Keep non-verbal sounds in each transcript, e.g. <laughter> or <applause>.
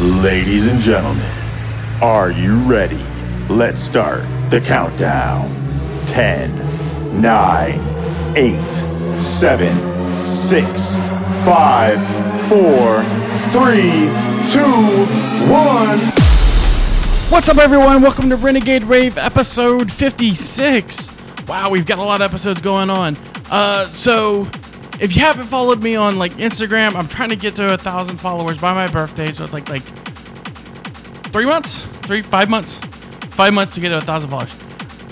Ladies and gentlemen, are you ready? Let's start the countdown. 10, 9, 8, 7, 6, 5, 4, 3, 2, 1. What's up, everyone? Welcome to Renegade Rave episode 56. Wow, we've got a lot of episodes going on. Uh, so, if you haven't followed me on like Instagram, I'm trying to get to a thousand followers by my birthday. So it's like like three months, three five months, five months to get to a thousand followers.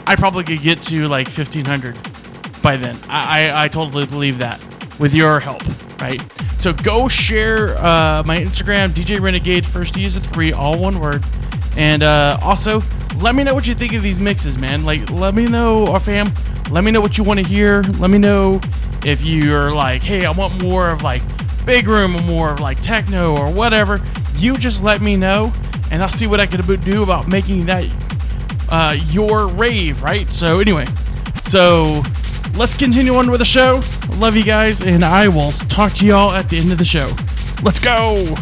I probably could get to like 1500 by then. I, I I totally believe that with your help, right? So go share uh, my Instagram, DJ Renegade, first to use it three, all one word. And uh, also, let me know what you think of these mixes, man. Like, let me know, our fam. Let me know what you want to hear. Let me know if you're like, hey, I want more of like big room or more of like techno or whatever. You just let me know, and I'll see what I can do about making that uh, your rave, right? So, anyway, so let's continue on with the show. Love you guys, and I will talk to y'all at the end of the show. Let's go.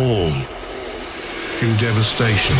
All in devastation.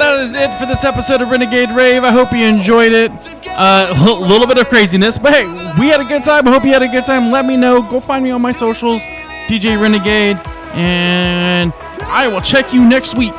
That is it for this episode of Renegade Rave. I hope you enjoyed it. Uh, <laughs> A little bit of craziness, but hey, we had a good time. I hope you had a good time. Let me know. Go find me on my socials, DJ Renegade, and I will check you next week.